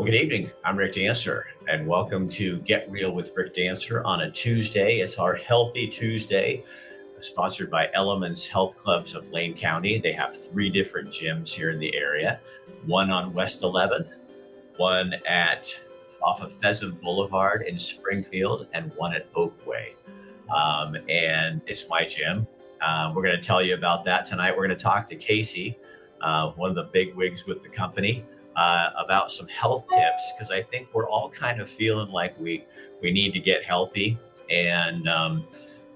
Well, good evening. I'm Rick Dancer, and welcome to Get Real with Rick Dancer on a Tuesday. It's our Healthy Tuesday, sponsored by Elements Health Clubs of Lane County. They have three different gyms here in the area one on West 11th, one at off of Pheasant Boulevard in Springfield, and one at Oakway. Um, and it's my gym. Um, we're going to tell you about that tonight. We're going to talk to Casey, uh, one of the big wigs with the company uh, about some health tips because I think we're all kind of feeling like we we need to get healthy, and um,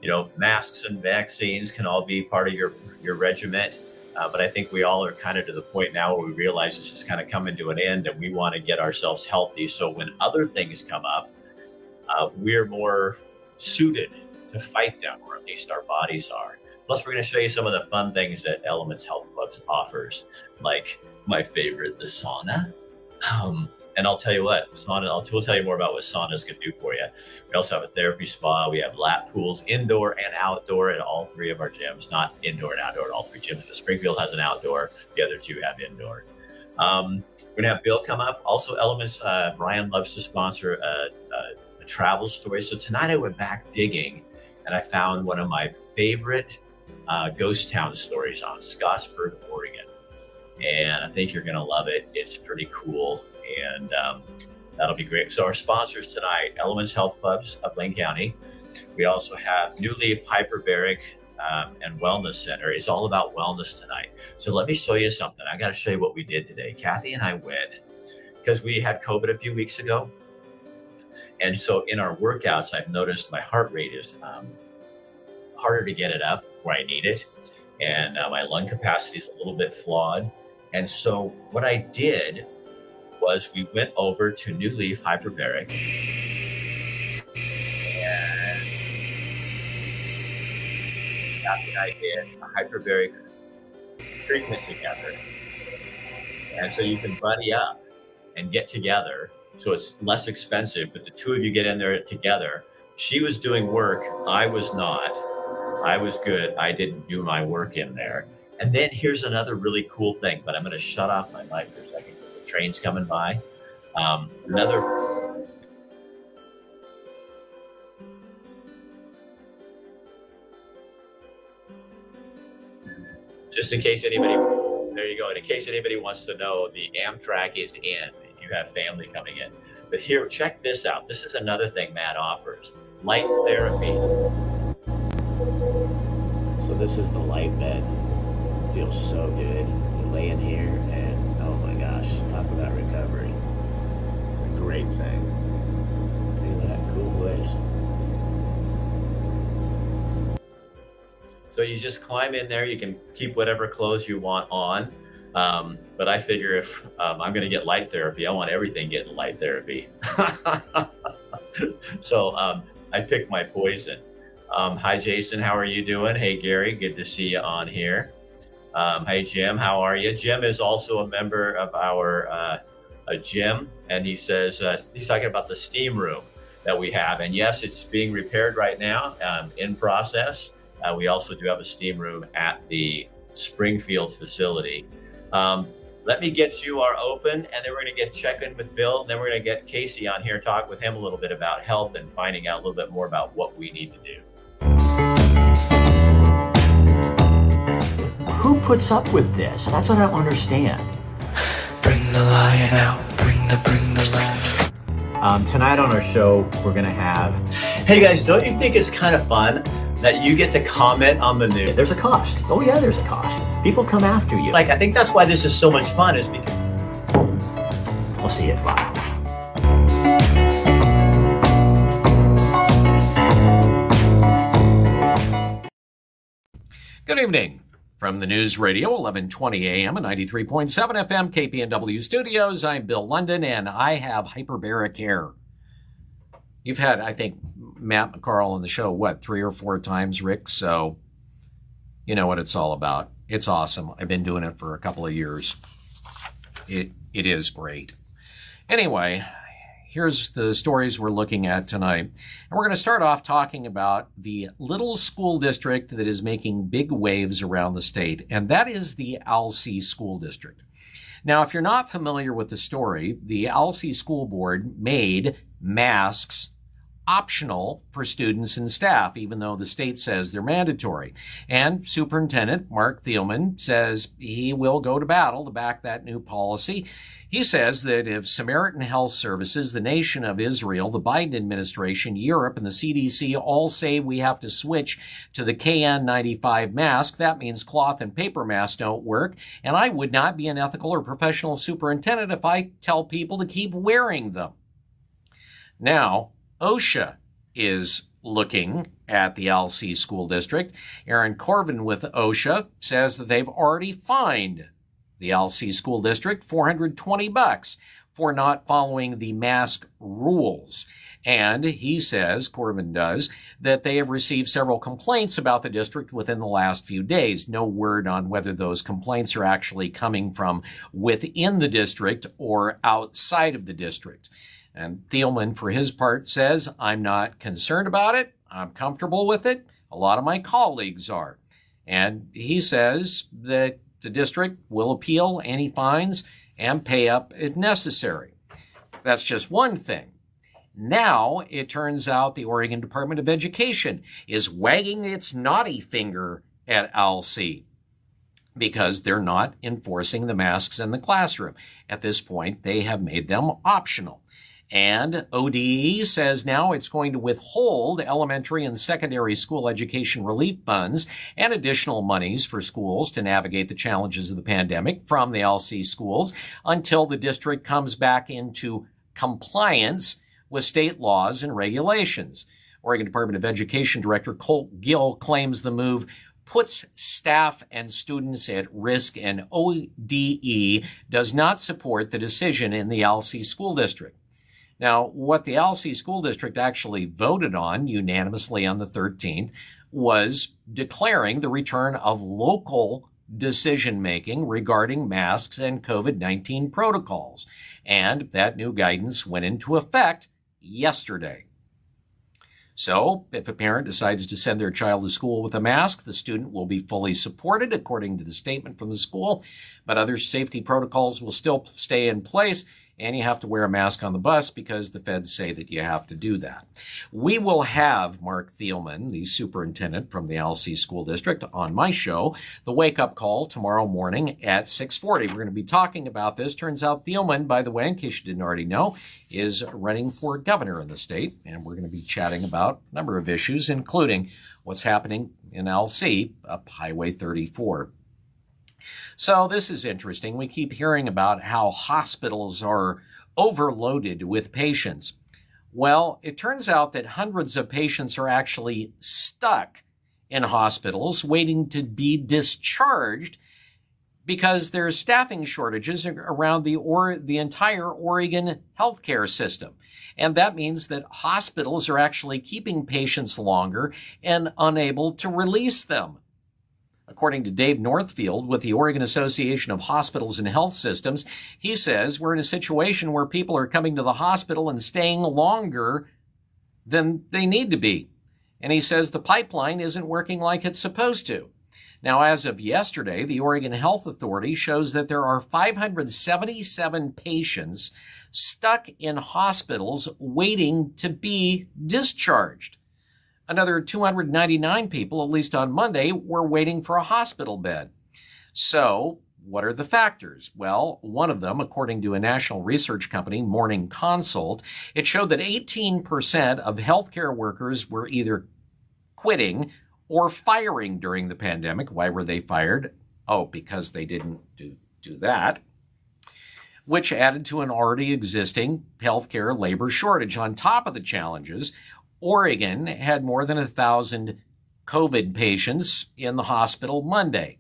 you know, masks and vaccines can all be part of your your regiment. Uh, but I think we all are kind of to the point now where we realize this is kind of coming to an end, and we want to get ourselves healthy. So when other things come up, uh, we're more suited to fight them, or at least our bodies are. Plus, we're going to show you some of the fun things that Elements Health Clubs offers, like my favorite, the sauna. Um, and I'll tell you what, sauna, I'll we'll tell you more about what saunas can do for you. We also have a therapy spa. We have lap pools, indoor and outdoor at all three of our gyms, not indoor and outdoor at all three gyms. The Springfield has an outdoor, the other two have indoor. Um, we're going to have Bill come up. Also, Elements, uh, Brian loves to sponsor a, a, a travel story. So tonight I went back digging and I found one of my favorite uh, ghost town stories on Scottsburg, Oregon and I think you're going to love it. It's pretty cool, and um, that'll be great. So our sponsors tonight: Elements Health Clubs of Lane County. We also have New Leaf Hyperbaric um, and Wellness Center. It's all about wellness tonight. So let me show you something. I got to show you what we did today. Kathy and I went because we had COVID a few weeks ago, and so in our workouts, I've noticed my heart rate is um, harder to get it up where I need it, and uh, my lung capacity is a little bit flawed. And so what I did was we went over to New Leaf Hyperbaric and I did a hyperbaric treatment together. And so you can buddy up and get together. So it's less expensive, but the two of you get in there together. She was doing work. I was not. I was good. I didn't do my work in there. And then here's another really cool thing, but I'm going to shut off my mic for a second because the train's coming by. Um, another. Just in case anybody, there you go. And in case anybody wants to know, the Amtrak is in if you have family coming in. But here, check this out. This is another thing Matt offers light therapy. So, this is the light bed feels so good. You lay in here and oh my gosh, talk about recovery. It's a great thing. See that cool place. So you just climb in there. You can keep whatever clothes you want on. Um, but I figure if um, I'm going to get light therapy, I want everything getting light therapy. so um, I picked my poison. Um, hi, Jason. How are you doing? Hey, Gary. Good to see you on here. Um, hey, Jim, how are you? Jim is also a member of our uh, gym, and he says uh, he's talking about the steam room that we have. And yes, it's being repaired right now, um, in process. Uh, we also do have a steam room at the Springfield facility. Um, let me get you our open, and then we're going to get check in with Bill. And then we're going to get Casey on here, talk with him a little bit about health and finding out a little bit more about what we need to do puts up with this? That's what I don't understand. Bring the lion out. Bring the bring the lion. Um, tonight on our show, we're gonna have. Hey guys, don't you think it's kind of fun that you get to comment on the news? There's a cost. Oh yeah, there's a cost. People come after you. Like I think that's why this is so much fun, is because. we'll see you at five. Good evening. From the News Radio, 1120 AM and 93.7 FM, KPNW studios, I'm Bill London and I have hyperbaric hair. You've had, I think, Matt McCarl on the show, what, three or four times, Rick? So you know what it's all about. It's awesome. I've been doing it for a couple of years. It, it is great. Anyway, here's the stories we're looking at tonight. And we're going to start off talking about the little school district that is making big waves around the state, and that is the Alsea School District. Now, if you're not familiar with the story, the Alsea School Board made masks optional for students and staff, even though the state says they're mandatory. And Superintendent Marc Thielman says he will go to battle to back that new policy. He says that if Samaritan Health Services, the nation of Israel, the Biden administration, Europe, and the CDC all say we have to switch to the KN95 mask, that means cloth and paper masks don't work. And I would not be an ethical or professional superintendent if I tell people to keep wearing them. Now, OSHA is looking at the Alsea School District. Aaron Corvin with OSHA says that they've already fined the Alsea School District 420 bucks for not following the mask rules. And he says, Corvin does, that they have received several complaints about the district within the last few days. No word on whether those complaints are actually coming from within the district or outside of the district. And Thielman, for his part, says, I'm not concerned about it. I'm comfortable with it. A lot of my colleagues are. And he says that the district will appeal any fines and pay up if necessary. That's just one thing. Now it turns out the Oregon Department of Education is wagging its naughty finger at Alsea because they're not enforcing the masks in the classroom. At this point, they have made them optional. And ODE says now it's going to withhold elementary and secondary school education relief funds and additional monies for schools to navigate the challenges of the pandemic from the Alsea schools until the district comes back into compliance with state laws and regulations. Oregon Department of Education Director Colt Gill claims the move puts staff and students at risk and ODE does not support the decision in the Alsea School District. Now, what the Alsea School District actually voted on unanimously on the 13th was declaring the return of local decision making regarding masks and COVID 19 protocols. And that new guidance went into effect yesterday. So, if a parent decides to send their child to school with a mask, the student will be fully supported according to the statement from the school, but other safety protocols will still stay in place and you have to wear a mask on the bus because the feds say that you have to do that. We will have Marc Thielman, the superintendent from the Alsea School District, on my show, The Wake Up Call, tomorrow morning at 640. We're going to be talking about this. Turns out Thielman, by the way, in case you didn't already know, is running for governor in the state, and we're going to be chatting about a number of issues, including what's happening in Alsea up Highway 34. So this is interesting. We keep hearing about how hospitals are overloaded with patients. Well, it turns out that hundreds of patients are actually stuck in hospitals waiting to be discharged because there's staffing shortages around the or the entire Oregon healthcare system. And that means that hospitals are actually keeping patients longer and unable to release them. According to Dave Northfield with the Oregon Association of Hospitals and Health Systems, he says we're in a situation where people are coming to the hospital and staying longer than they need to be. And he says the pipeline isn't working like it's supposed to. Now, as of yesterday, the Oregon Health Authority shows that there are 577 patients stuck in hospitals waiting to be discharged. Another 299 people, at least on Monday, were waiting for a hospital bed. So, what are the factors? Well, one of them, according to a national research company, Morning Consult, it showed that 18% of healthcare workers were either quitting or firing during the pandemic. Why were they fired? Oh, because they didn't do, do that, which added to an already existing healthcare labor shortage. On top of the challenges, Oregon had more than a thousand COVID patients in the hospital Monday.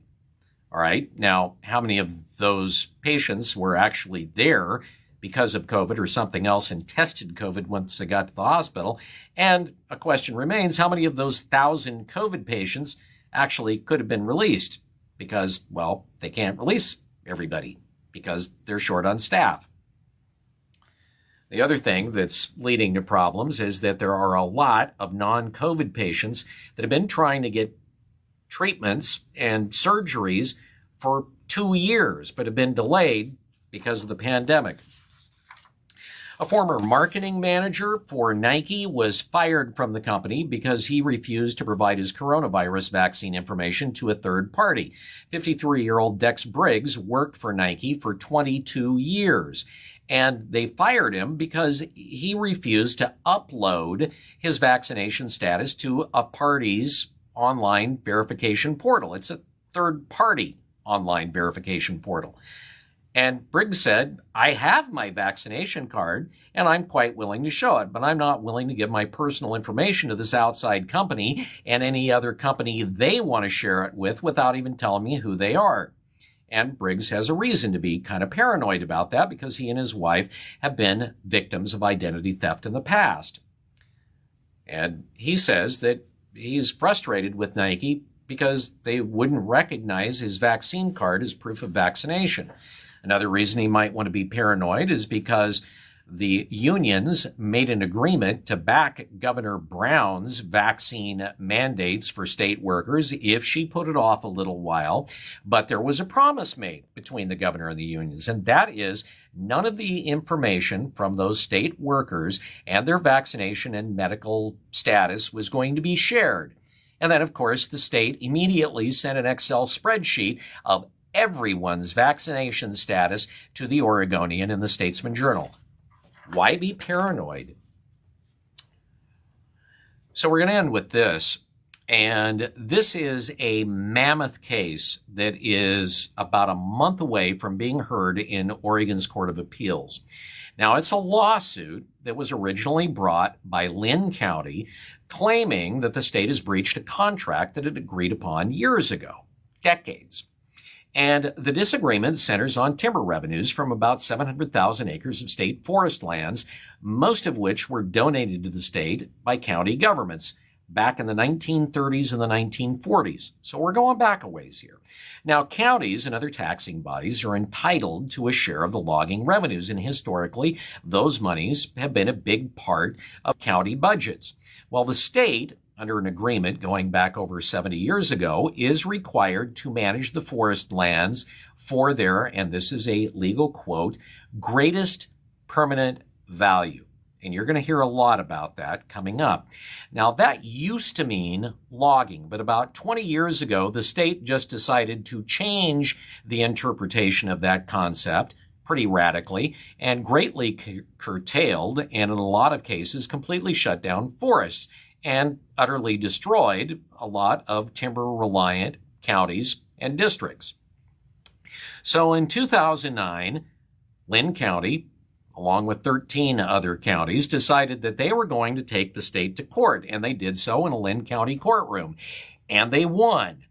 All right. Now, how many of those patients were actually there because of COVID or something else and tested COVID once they got to the hospital? And a question remains how many of those thousand COVID patients actually could have been released? Because, well, they can't release everybody because they're short on staff. The other thing that's leading to problems is that there are a lot of non COVID patients that have been trying to get treatments and surgeries for two years, but have been delayed because of the pandemic. A former marketing manager for Nike was fired from the company because he refused to provide his coronavirus vaccine information to a third party. 53 year old Dex Briggs worked for Nike for 22 years and they fired him because he refused to upload his vaccination status to a party's online verification portal. It's a third party online verification portal. And Briggs said, I have my vaccination card and I'm quite willing to show it, but I'm not willing to give my personal information to this outside company and any other company they want to share it with without even telling me who they are. And Briggs has a reason to be kind of paranoid about that because he and his wife have been victims of identity theft in the past. And he says that he's frustrated with Nike because they wouldn't recognize his vaccine card as proof of vaccination. Another reason he might want to be paranoid is because the unions made an agreement to back Governor Brown's vaccine mandates for state workers if she put it off a little while. But there was a promise made between the governor and the unions, and that is none of the information from those state workers and their vaccination and medical status was going to be shared. And then, of course, the state immediately sent an Excel spreadsheet of everyone's vaccination status to the Oregonian and the Statesman Journal. Why be paranoid? So we're going to end with this. And this is a mammoth case that is about a month away from being heard in Oregon's Court of Appeals. Now, it's a lawsuit that was originally brought by Linn County claiming that the state has breached a contract that it agreed upon years ago, decades. And the disagreement centers on timber revenues from about 700,000 acres of state forest lands, most of which were donated to the state by county governments back in the 1930s and the 1940s. So we're going back a ways here. Now, counties and other taxing bodies are entitled to a share of the logging revenues, and historically, those monies have been a big part of county budgets. While the state under an agreement going back over 70 years ago, is required to manage the forest lands for their, and this is a legal quote, greatest permanent value. And you're going to hear a lot about that coming up. Now, that used to mean logging, but about 20 years ago, the state just decided to change the interpretation of that concept pretty radically and greatly curtailed, and in a lot of cases, completely shut down forests and utterly destroyed a lot of timber reliant counties and districts. So in 2009, Linn County, along with 13 other counties, decided that they were going to take the state to court, and they did so in a Linn County courtroom. And they won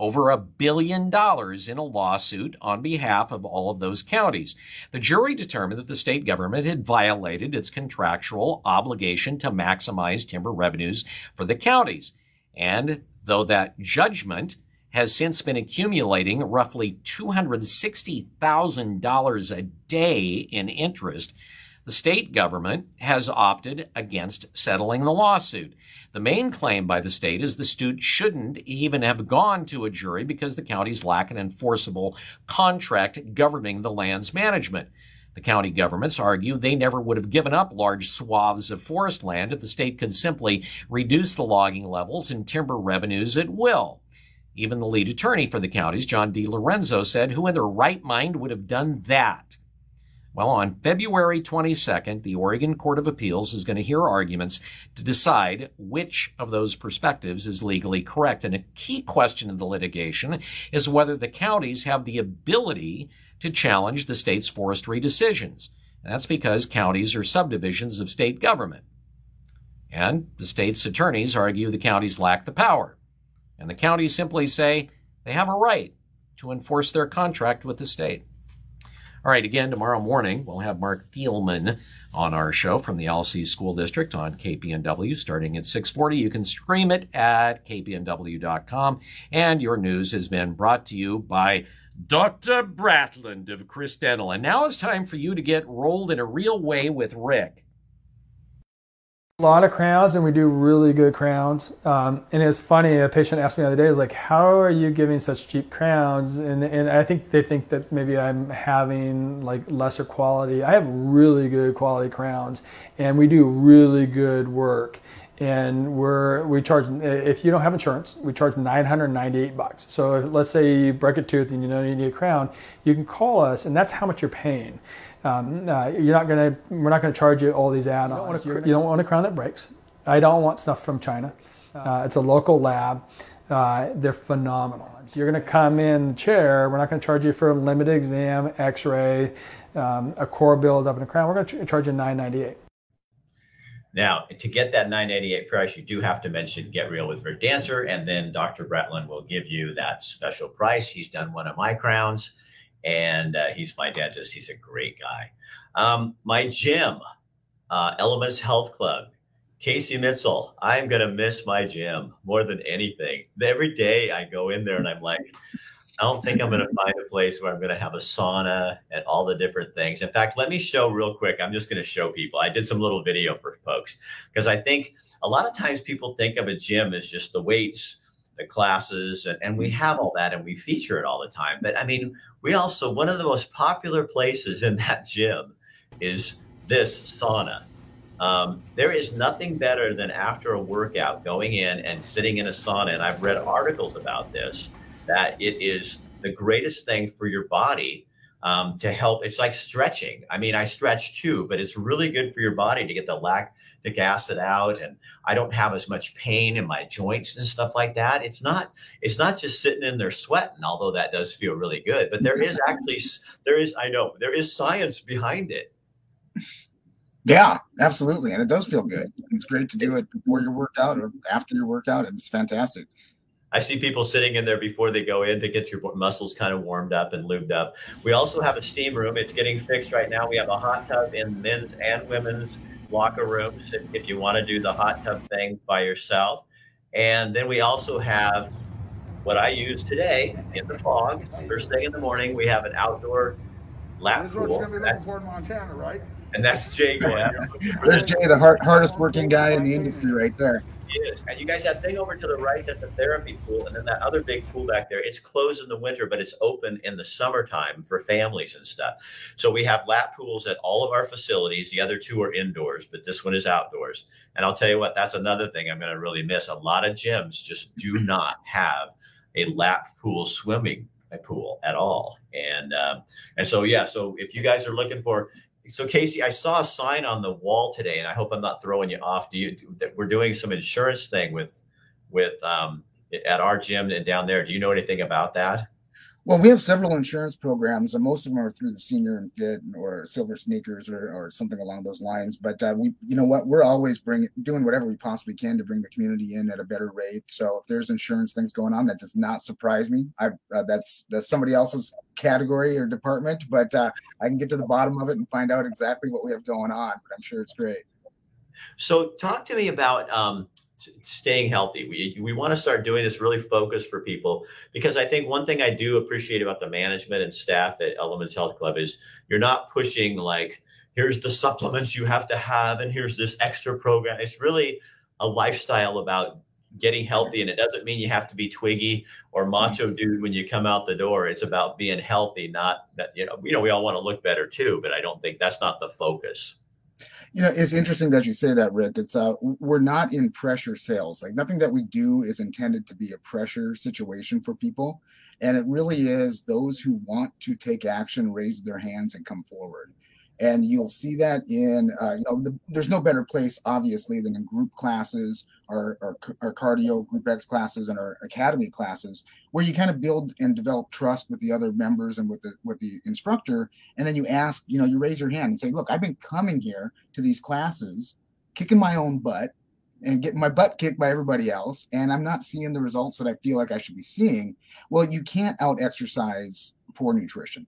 over a billion dollars in a lawsuit on behalf of all of those counties. The jury determined that the state government had violated its contractual obligation to maximize timber revenues for the counties. And though that judgment has since been accumulating roughly $260,000 a day in interest, the state government has opted against settling the lawsuit. The main claim by the state is the suit shouldn't even have gone to a jury because the counties lack an enforceable contract governing the land's management. The county governments argue they never would have given up large swaths of forest land if the state could simply reduce the logging levels and timber revenues at will. Even the lead attorney for the counties, John DiLorenzo, said, Who in their right mind would have done that? Well, on February 22nd, the Oregon Court of Appeals is going to hear arguments to decide which of those perspectives is legally correct. And a key question in the litigation is whether the counties have the ability to challenge the state's forestry decisions. And that's because counties are subdivisions of state government. And the state's attorneys argue the counties lack the power. And the counties simply say they have a right to enforce their contract with the state. All right, again, tomorrow morning, we'll have Marc Thielman on our show from the Alsea School District on KPNW starting at 640. You can stream it at kpnw.com. And your news has been brought to you by Dr. Bratland of Chris Dental. And now it's time for you to get rolled in a real way with Rick. A lot of crowns, and we do really good crowns. Um, and it's funny. A patient asked me the other day, "Is like, how are you giving such cheap crowns?" And and I think they think that maybe I'm having like lesser quality. I have really good quality crowns, and we do really good work. And we're we charge if you don't have insurance, we charge 998 bucks. So if, let's say you break a tooth and you know you need a crown, you can call us, and that's how much you're paying. Um, uh, you're not gonna, we're not gonna charge you all these add-ons. You don't, you don't want a crown that breaks. I don't want stuff from China. Uh, it's a local lab. Uh, they're phenomenal. You're gonna come in the chair. We're not gonna charge you for a limited exam, X-ray, um, a core build up and a crown. We're gonna ch- charge you 998. Now, to get that 988 price, you do have to mention Get Real with Rick Dancer, and then Dr. Bretland will give you that special price. He's done one of my crowns and uh, he's my dentist. He's a great guy. Um, my gym, uh, Elements Health Club, Casey Mitchell. I'm gonna miss my gym more than anything. Every day I go in there and I'm like, I don't think I'm gonna find a place where I'm gonna have a sauna and all the different things. In fact, let me show real quick. I'm just gonna show people. I did some little video for folks because I think a lot of times people think of a gym as just the weights the classes and, and we have all that and we feature it all the time but i mean we also one of the most popular places in that gym is this sauna um, there is nothing better than after a workout going in and sitting in a sauna and i've read articles about this that it is the greatest thing for your body um, to help. It's like stretching. I mean, I stretch too, but it's really good for your body to get the lactic it out, and I don't have as much pain in my joints and stuff like that. It's not. It's not just sitting in there sweating, although that does feel really good. But there is actually there is. I know there is science behind it. Yeah, absolutely, and it does feel good. It's great to do it before your workout or after your workout. And it's fantastic. I see people sitting in there before they go in to get your muscles kind of warmed up and lubed up. We also have a steam room. It's getting fixed right now. We have a hot tub in men's and women's locker rooms if, if you want to do the hot tub thing by yourself. And then we also have what I use today in the fog. First thing in the morning, we have an outdoor lap pool. That's, Montana, right? And that's Jay going. There's Jay, the hard, hardest working guy in the industry, right there. Yes, And you guys, that thing over to the right, that's a therapy pool. And then that other big pool back there, it's closed in the winter, but it's open in the summertime for families and stuff. So we have lap pools at all of our facilities. The other two are indoors, but this one is outdoors. And I'll tell you what, that's another thing I'm going to really miss. A lot of gyms just do not have a lap pool swimming pool at all. And um, and so yeah, so if you guys are looking for so Casey, I saw a sign on the wall today, and I hope I'm not throwing you off. Do you? We're doing some insurance thing with with um, at our gym and down there. Do you know anything about that? Well, we have several insurance programs, and most of them are through the senior and fit or silver sneakers or, or something along those lines. But uh, we, you know what, we're always doing whatever we possibly can to bring the community in at a better rate. So if there's insurance things going on, that does not surprise me. I uh, that's that's somebody else's category or department, but uh, I can get to the bottom of it and find out exactly what we have going on. But I'm sure it's great. So talk to me about um, staying healthy. We, we want to start doing this really focused for people because I think one thing I do appreciate about the management and staff at Elements Health Club is you're not pushing like, here's the supplements you have to have and here's this extra program. It's really a lifestyle about getting healthy and it doesn't mean you have to be twiggy or macho dude when you come out the door it's about being healthy not that you know you know we all want to look better too but i don't think that's not the focus you know it's interesting that you say that rick. It's uh we're not in pressure sales. Like nothing that we do is intended to be a pressure situation for people. And it really is those who want to take action raise their hands and come forward and you'll see that in uh, you know the, there's no better place obviously than in group classes our, our, our cardio group x classes and our academy classes where you kind of build and develop trust with the other members and with the with the instructor. And then you ask you know you raise your hand and say look i've been coming here to these classes kicking my own butt and getting my butt kicked by everybody else and i'm not seeing the results that i feel like i should be seeing. Well you can't out exercise poor nutrition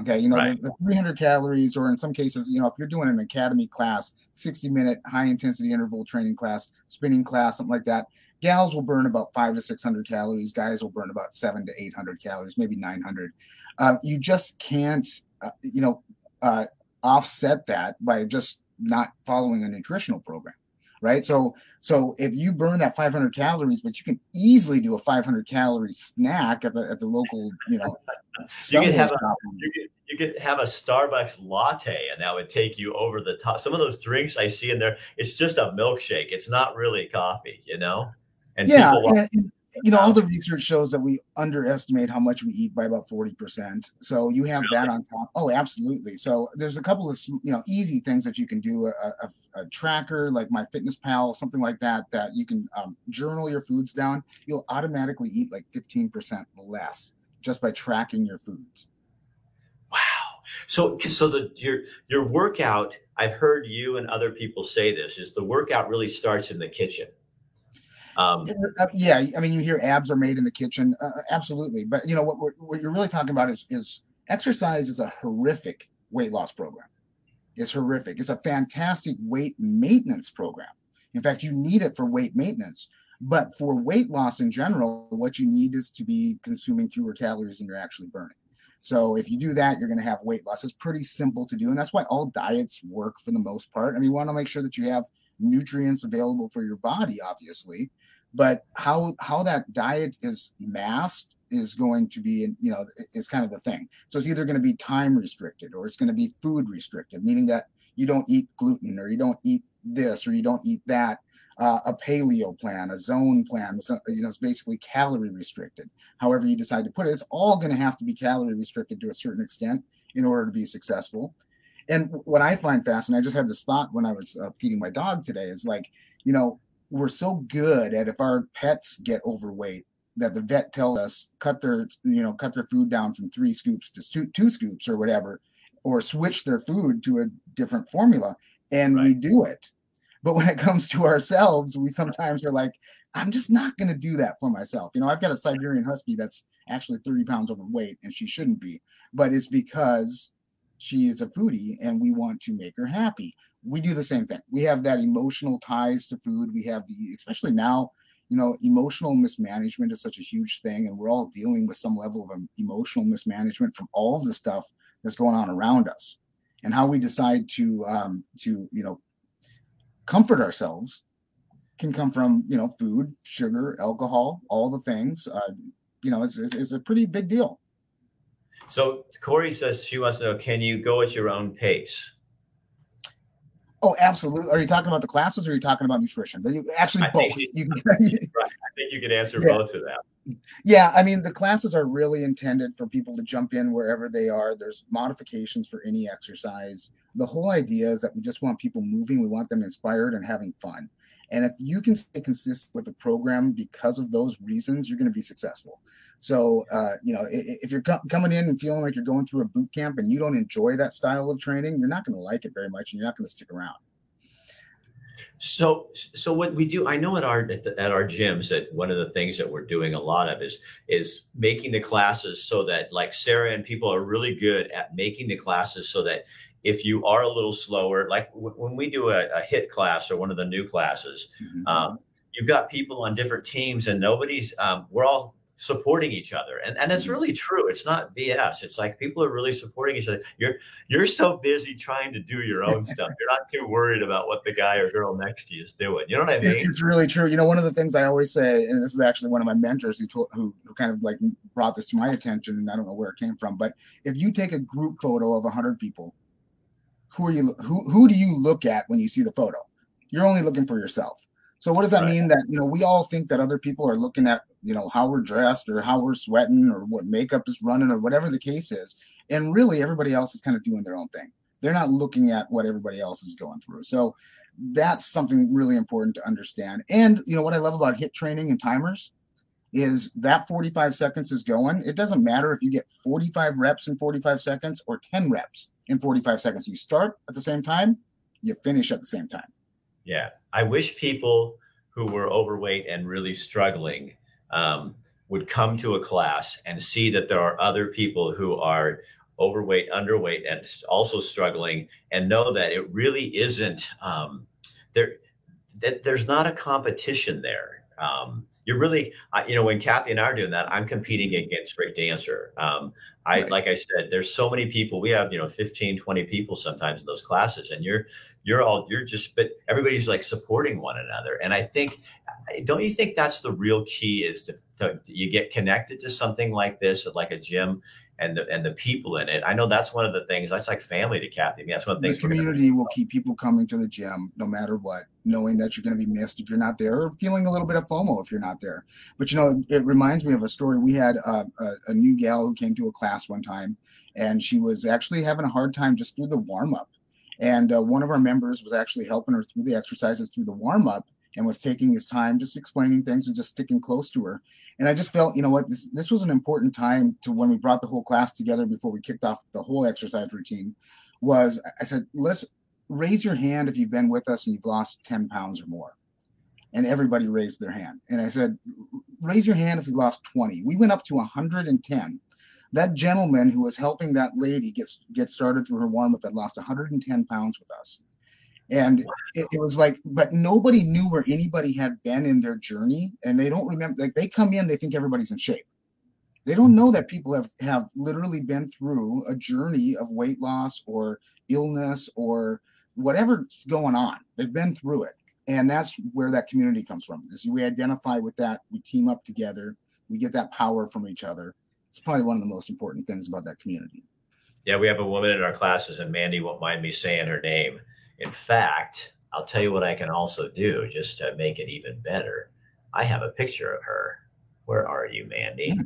Okay, you know, right. the, the, 300 calories, or in some cases, you know, if you're doing an academy class, 60 minute high intensity interval training class, spinning class, something like that, gals will burn about five to 600 calories. Guys will burn about seven to 800 calories, maybe 900. Uh, you just can't, uh, you know, uh, offset that by just not following a nutritional program. Right? So so if you burn that 500 calories, but you can easily do a 500 calorie snack at the at the local, you know, you could have a, you could you could have a Starbucks latte, and that would take you over the top. Some of those drinks I see in there, it's just a milkshake. It's not really coffee, you know. And yeah, and, and, you know, all the research shows that we underestimate how much we eat by about 40%. So you have really? that on top. Oh, absolutely. So there's a couple of, you know, easy things that you can do a, a, a tracker like MyFitnessPal, something like that, that you can um, journal your foods down. You'll automatically eat like 15% less just by tracking your foods. Wow. So, so the your your workout. I've heard you and other people say this is the workout really starts in the kitchen. Um, uh, yeah, I mean, you hear abs are made in the kitchen, uh, uh absolutely. But you know what? What you're really talking about is is exercise is a horrific weight loss program. It's horrific. It's a fantastic weight maintenance program. In fact, you need it for weight maintenance. But for weight loss in general, what you need is to be consuming fewer calories than you're actually burning. So if you do that, you're going to have weight loss. It's pretty simple to do. And that's why all diets work for the most part. I mean, you want to make sure that you have nutrients available for your body, obviously. But how how that diet is masked is going to be, you know, is kind of the thing. So it's either going to be time restricted or it's going to be food restricted, meaning that you don't eat gluten or you don't eat this or you don't eat that uh, a paleo plan, a zone plan. You know, it's basically calorie restricted. However, you decide to put it, it's all going to have to be calorie restricted to a certain extent in order to be successful. And what I find fascinating, I just had this thought when I was uh, feeding my dog today, is like, you know, we're so good at if our pets get overweight that the vet tells us cut their, you know, cut their food down from three scoops to two, two scoops or whatever, or switch their food to a different formula, and right. we do it but when it comes to ourselves, we sometimes are like, I'm just not going to do that for myself. You know, I've got a Siberian Husky that's actually 30 pounds overweight and she shouldn't be, but it's because she is a foodie and we want to make her happy. We do the same thing. We have that emotional ties to food. We have the, especially now, you know, emotional mismanagement is such a huge thing, and we're all dealing with some level of emotional mismanagement from all of the stuff that's going on around us, and how we decide to, um, to you know, comfort ourselves can come from you know food sugar alcohol all the things uh, you know it's, it's, it's, a pretty big deal so corey says she wants to know can you go at your own pace? Oh absolutely. Are you talking about the classes or are you talking about nutrition? Actually I both. you can, right. i think you can answer yeah. both of that yeah i mean the classes are really intended for people to jump in wherever they are. There's modifications for any exercise. The whole idea is that we just want people moving. We want them inspired and having fun. And if you can stay consistent with the program because of those reasons you're going to be successful so uh, you know if you're co- coming in and feeling like you're going through a boot camp and you don't enjoy that style of training you're not going to like it very much and you're not going to stick around so, so what we do, I know at our at, the, at, our gyms that one of the things that we're doing a lot of is is making the classes so that like Sarah and people are really good at making the classes so that if you are a little slower, like w- when we do a, a, HIIT class or one of the new classes, mm-hmm. um, you've got people on different teams and nobody's um, we're all supporting each other. And, and it's mm-hmm. really true. It's not bs it's like people are really supporting each other. You're you're so busy trying to do your own stuff. You're not too worried about what the guy or girl next to you is doing. You know what i mean? it's really true. You know one of the things i always say and this is actually one of my mentors who told who, who kind of like brought this to my attention and i don't know where it came from but if you take a group photo of 100 people who are you who who do you look at when you see the photo? You're only looking for yourself so what does that right. mean that you know we all think that other people are looking at you know how we're dressed or how we're sweating or what makeup is running or whatever the case is, and really everybody else is kind of doing their own thing. They're not looking at what everybody else is going through. So that's something really important to understand. And you know what I love about HIIT training and timers is that 45 seconds is going. It doesn't matter if you get 45 reps in 45 seconds or 10 reps in 45 seconds. You start at the same time, you finish at the same time. Yeah. I wish people who were overweight and really struggling um, would come to a class and see that there are other people who are overweight, underweight, and also struggling, and know that it really isn't um, there. That there's not a competition there. Um, you're really, uh, you know, when Kathy and I are doing that, I'm competing against Rick Dancer. Um, I, Right. like I said, there's so many people. We have, you know, 15, 20 people sometimes in those classes, and you're, you're all, you're just, but everybody's like supporting one another. And I think, don't you think that's the real key is to, to you get connected to something like this, like a gym, and the, and the people in it. I know that's one of the things. That's like family to Kathy. I mean, that's one of the the community will keep people coming to the gym no matter what, knowing that you're going to be missed if you're not there, or feeling a little bit of FOMO if you're not there. But you know, it reminds me of a story. We had uh, a, a new gal who came to a class one time, and she was actually having a hard time just through the warm up. And uh, one of our members was actually helping her through the exercises through the warm up and was taking his time, just explaining things and just sticking close to her. And I just felt, you know what, this this was an important time to when we brought the whole class together before we kicked off the whole exercise routine. Was I said, let's raise your hand if you've been with us and you've lost 10 pounds or more. And everybody raised their hand. And I said, raise your hand if you lost 20. We went up to 110. That gentleman who was helping that lady get, get started through her warm up had lost 110 pounds with us. And it, it was like, but nobody knew where anybody had been in their journey. And they don't remember, like they come in, they think everybody's in shape. They don't know that people have, have literally been through a journey of weight loss or illness or whatever's going on. They've been through it. And that's where that community comes from. Is we identify with that, we team up together, we get that power from each other. It's probably one of the most important things about that community. Yeah, we have a woman in our classes, and Mandy won't mind me saying her name. In fact, I'll tell you what I can also do just to make it even better. I have a picture of her. Where are you, Mandy? Hmm.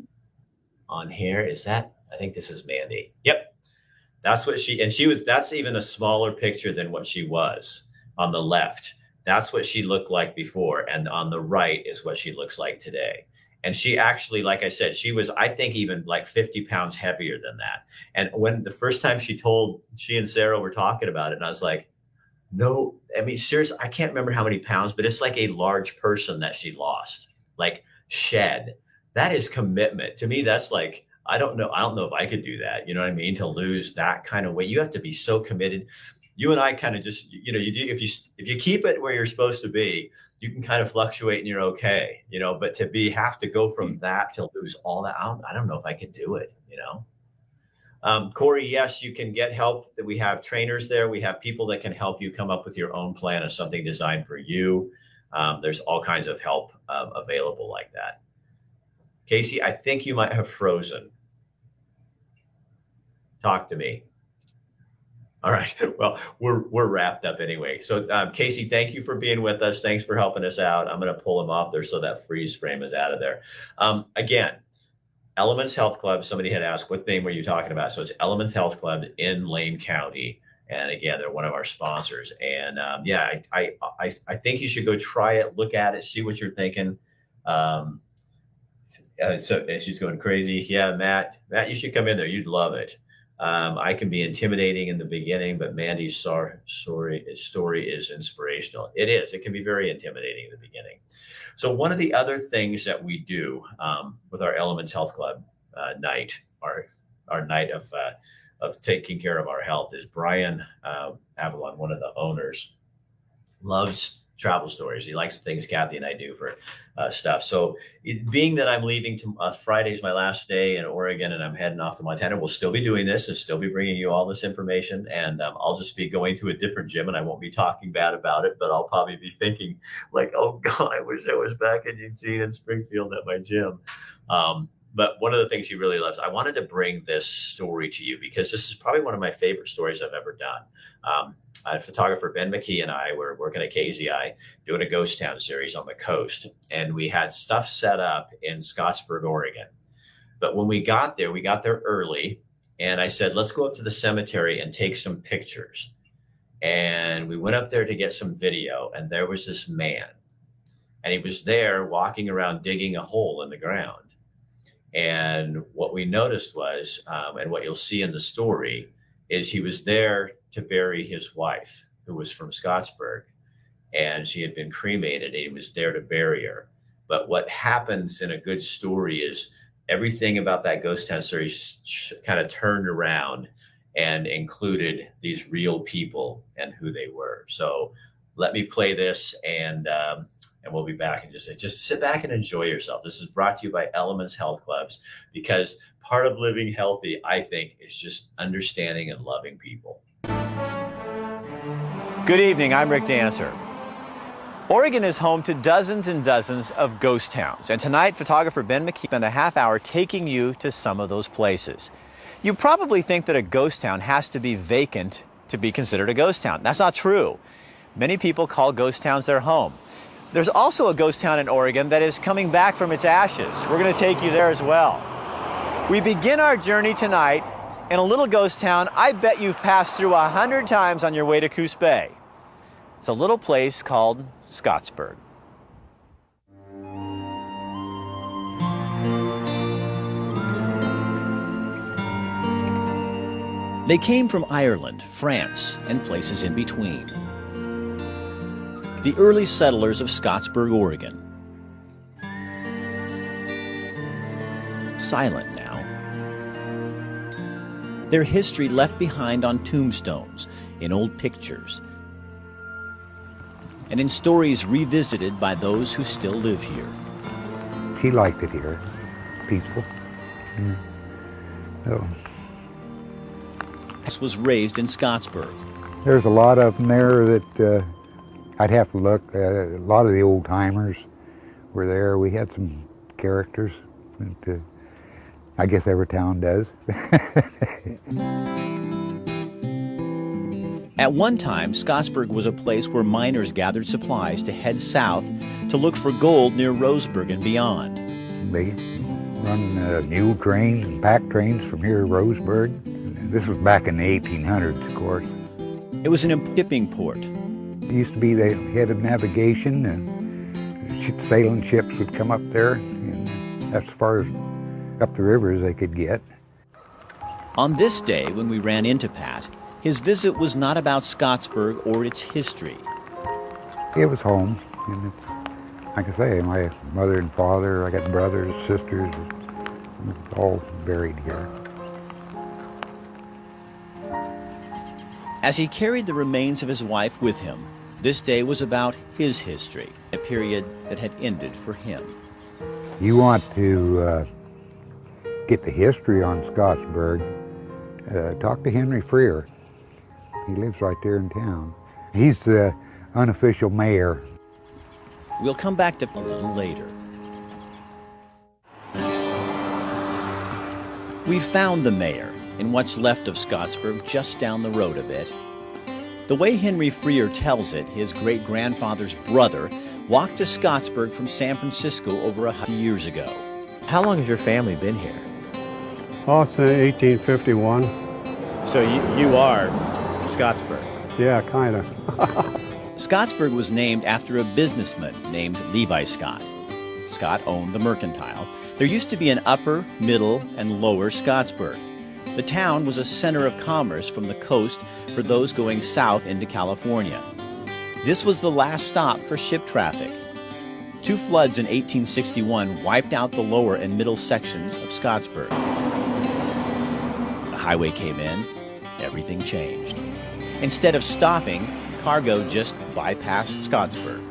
On here. Is that? I think this is Mandy. Yep. That's what she, and she was, that's even a smaller picture than what she was on the left. That's what she looked like before. And on the right is what she looks like today. And she actually, like I said, she was, I think, even like 50 pounds heavier than that. And when the first time she told, she and Sarah were talking about it, and I was like, no, I mean, seriously, I can't remember how many pounds, but it's like a large person that she lost, like shed. That is commitment. To me, that's like, I don't know. I don't know if I could do that. You know what I mean? To lose that kind of weight, you have to be so committed. You and I kind of just, you know, you do if you if you keep it where you're supposed to be, you can kind of fluctuate and you're okay, you know. But to be have to go from that to lose all that, I don't, I don't know if I can do it, you know. Um, Corey, yes, you can get help. That we have trainers there. We have people that can help you come up with your own plan of something designed for you. Um, there's all kinds of help um, available like that. Casey, I think you might have frozen. Talk to me. All right. Well, we're we're wrapped up anyway. So, um, Casey, thank you for being with us. Thanks for helping us out. I'm going to pull him off there so that freeze frame is out of there. Um, again, Elements Health Club. Somebody had asked, what name were you talking about? So it's Elements Health Club in Lane County. And again, they're one of our sponsors. And um, yeah, I, I, I I think you should go try it, look at it, see what you're thinking. Um, uh, so she's going crazy. Yeah, Matt, Matt, you should come in there. You'd love it. Um, I can be intimidating in the beginning, but Mandy's story, story is inspirational. It is. It can be very intimidating in the beginning. So one of the other things that we do um, with our Elements Health Club uh, night, our our night of uh, of taking care of our health, is Brian uh, Avalon, one of the owners, loves travel stories. He likes the things Kathy and I do for uh, stuff. So, it, being that I'm leaving to uh, Friday's my last day in Oregon, and I'm heading off to Montana, we'll still be doing this and still be bringing you all this information. And um, I'll just be going to a different gym, and I won't be talking bad about it, but I'll probably be thinking like, "Oh God, I wish I was back in Eugene and Springfield at my gym." Um, but one of the things he really loves, I wanted to bring this story to you because this is probably one of my favorite stories I've ever done. Um, a photographer Ben McKee and I were working at KEZI doing a ghost town series on the coast, and we had stuff set up in Scottsburg, Oregon. But when we got there, we got there early, and I said, "Let's go up to the cemetery and take some pictures." And we went up there to get some video, and there was this man, and he was there walking around digging a hole in the ground. And what we noticed was, um, and what you'll see in the story, is he was there to bury his wife, who was from Scottsburg, and she had been cremated. And he was there to bury her. But what happens in a good story is everything about that ghost town series kind of turned around and included these real people and who they were. So let me play this, and um, and we'll be back and just just sit back and enjoy yourself. This is brought to you by Elements Health Clubs because part of living healthy, I think, is just understanding and loving people. Good evening. I'm Rick Dancer. Oregon is home to dozens and dozens of ghost towns, and tonight, photographer Ben McKee spent a half hour taking you to some of those places. You probably think that a ghost town has to be vacant to be considered a ghost town. That's not true. Many people call ghost towns their home. There's also a ghost town in Oregon that is coming back from its ashes. We're going to take you there as well. We begin our journey tonight in a little ghost town I bet you've passed through a hundred times on your way to Coos Bay. It's a little place called Scottsburg. They came from Ireland, France, and places in between. The early settlers of Scottsburg, Oregon. Silent. Their history left behind on tombstones, in old pictures, and in stories revisited by those who still live here. He liked it here, peaceful. Yeah. So This was raised in Scottsburg. there's a lot of them there that uh, I'd have to look. Uh, a lot of the old timers were there. We had some characters. That, uh, I guess every town does. At one time, Scottsburg was a place where miners gathered supplies to head south to look for gold near Roseburg and beyond. they run uh, mule trains and pack trains from here to Roseburg. This was back in the 1800s, of course. It was an shipping port. It used to be the head of navigation, and sailing ships would come up there, and that's as far as up the river as they could get. On this day, when we ran into Pat, his visit was not about Scottsburg or its history. It was home, and it's, like I say, my mother and father, I got brothers, sisters, all buried here. As he carried the remains of his wife with him, this day was about his history, a period that had ended for him. You want to uh, get the history on Scottsburg, uh, talk to Henry Freer. He lives right there in town. He's the unofficial mayor. We'll come back to a little later. We found the mayor in what's left of Scottsburg just down the road a bit. The way Henry Freer tells it, his great grandfather's brother walked to Scottsburg from San Francisco over a hundred years ago. How long has your family been here? Oh, it's 1851. So you, you are Scottsburg. Yeah, kind of. Scottsburg was named after a businessman named Levi Scott. Scott owned the mercantile. There used to be an upper, middle, and lower Scottsburg. The town was a center of commerce from the coast for those going south into California. This was the last stop for ship traffic. Two floods in 1861 wiped out the lower and middle sections of Scottsburg. Highway came in, everything changed. Instead of stopping, cargo just bypassed Scottsburg.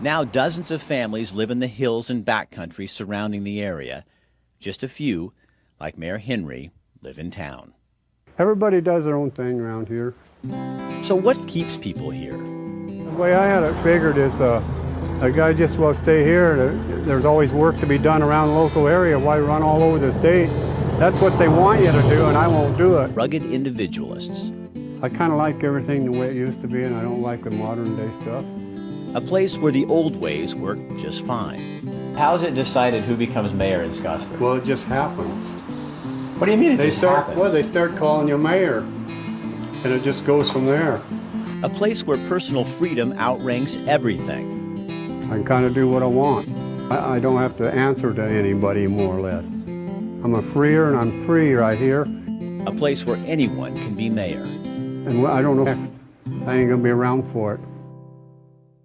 Now dozens of families live in the hills and backcountry surrounding the area. Just a few, like Mayor Henry, live in town. Everybody does their own thing around here. So what keeps people here? The way I had it figured is uh, a guy just will stay here. There's always work to be done around the local area. Why run all over the state? That's what they want you to do, and I won't do it. Rugged individualists. I kind of like everything the way it used to be, and I don't like the modern day stuff. A place where the old ways work just fine. How's it decided who becomes mayor in Scottsburg? Well, it just happens. What do you mean it They just start happens? well, they start calling you mayor, and it just goes from there. A place where personal freedom outranks everything. I can kind of do what I want. I, I don't have to answer to anybody, more or less. I'm a freer, and I'm free right here. A place where anyone can be mayor. And I don't know. I ain't gonna be around for it.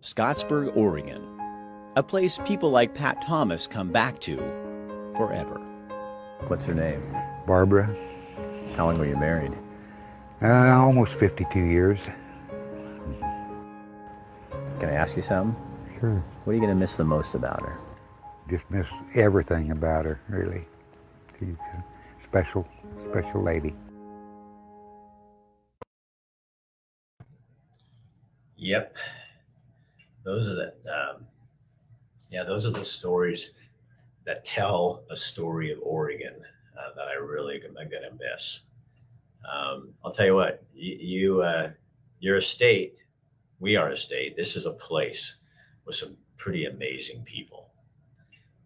Scottsburg, Oregon. A place people like Pat Thomas come back to forever. What's her name? Barbara, How long were you married? uh, almost 52 years. Can I ask you something? Sure. What are you going to miss the most about her? Just miss everything about her, really. She's a special, special lady. Yep. Those are the um, yeah, those are the stories that tell a story of Oregon uh, that I really am to miss. Um, I'll tell you what, you, you uh, you're a state. We are a state. This is a place with some pretty amazing people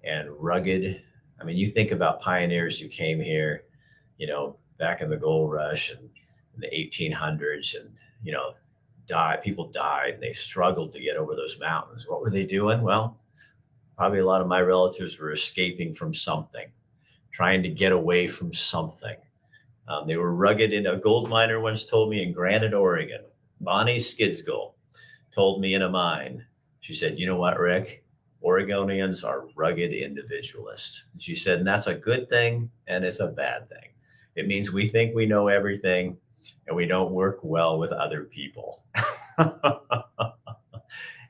and rugged. I mean, you think about pioneers who came here, you know, back in the gold rush and the 1800s, and you know, died. People died. And they struggled to get over those mountains. What were they doing? Well, probably a lot of my relatives were escaping from something, trying to get away from something. Um, they were rugged. And a gold miner once told me in Granite, Oregon, Bonnie Skidsgull told me in a mine, she said, You know what, Rick? Oregonians are rugged individualists. She said, and that's a good thing and it's a bad thing. It means we think we know everything and we don't work well with other people. and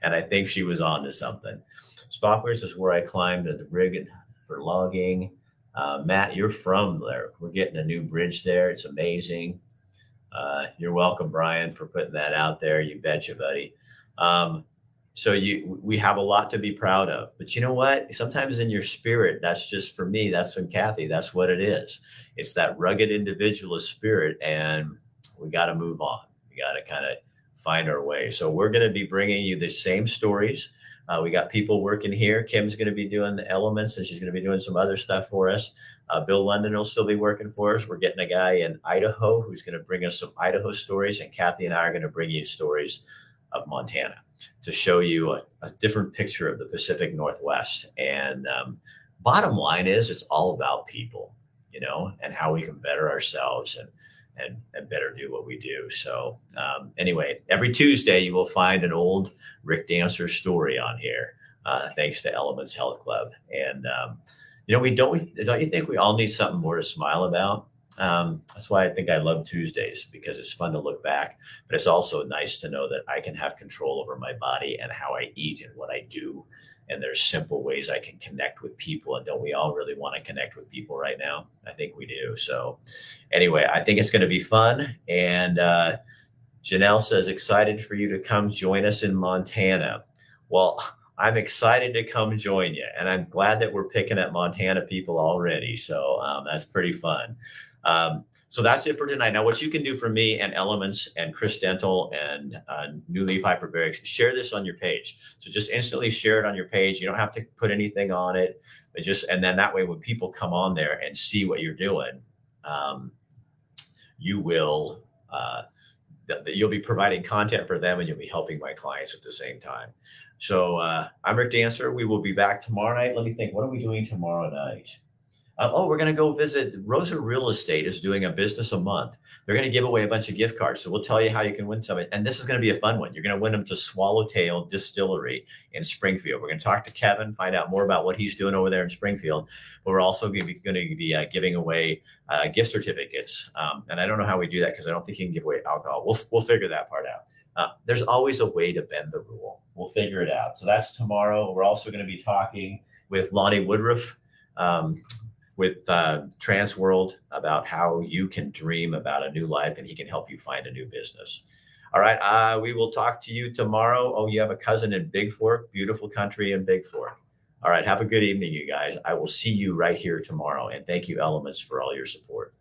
I think she was on to something. Spockers is where I climbed the rig for logging. Uh, Matt, you're from there. We're getting a new bridge there. It's amazing. Uh, you're welcome, Brian, for putting that out there. You betcha, buddy. Um, so you, we have a lot to be proud of. But you know what? Sometimes in your spirit, that's just for me. That's from Kathy. That's what it is. It's that rugged individualist spirit, and we got to move on. We got to kind of find our way. So we're going to be bringing you the same stories. Uh, we got people working here. Kim's going to be doing the elements, and she's going to be doing some other stuff for us. Uh, Bill London will still be working for us. We're getting a guy in Idaho who's going to bring us some Idaho stories, and Kathy and I are going to bring you stories of Montana to show you a, a different picture of the Pacific Northwest. And um, bottom line is, it's all about people, you know, and how we can better ourselves and and, and better do what we do. So um, anyway, every Tuesday you will find an old Rick Dancer story on here, uh, thanks to Elements Health Club. And um, you know, we don't we, don't you think we all need something more to smile about? Um, that's why I think I love Tuesdays because it's fun to look back, but it's also nice to know that I can have control over my body and how I eat and what I do and there's simple ways I can connect with people. And don't we all really want to connect with people right now? I think we do. So, anyway, I think it's going to be fun. And uh, Janelle says, excited for you to come join us in Montana. Well, I'm excited to come join you, and I'm glad that we're picking up Montana people already. So um, that's pretty fun. Um, so that's it for tonight. Now, what you can do for me and Elements and Chris Dental and uh, New Leaf Hyperbarics, share this on your page. So just instantly share it on your page. You don't have to put anything on it, but just and then that way, when people come on there and see what you're doing, um, you will uh, you'll be providing content for them, and you'll be helping my clients at the same time. So uh, I'm Rick Dancer. We will be back tomorrow night. Let me think. What are we doing tomorrow night? Uh, oh, we're going to go visit Rosa Real Estate is doing a business a month. They're going to give away a bunch of gift cards. So we'll tell you how you can win some. And this is going to be a fun one. You're going to win them to Swallowtail Distillery in Springfield. We're going to talk to Kevin, find out more about what he's doing over there in Springfield. But we're also going to be, going to be uh, giving away uh, gift certificates. Um, and I don't know how we do that because I don't think you can give away alcohol. We'll, we'll figure that part out. Uh, there's always a way to bend the rule. We'll figure it out. So that's tomorrow. We're also going to be talking with Lonnie Woodruff. Um, with uh, Transworld about how you can dream about a new life and he can help you find a new business. All right. Uh, we will talk to you tomorrow. Oh, you have a cousin in Bigfork, beautiful country in Bigfork. All right. Have a good evening, you guys. I will see you right here tomorrow. And thank you, Elements, for all your support.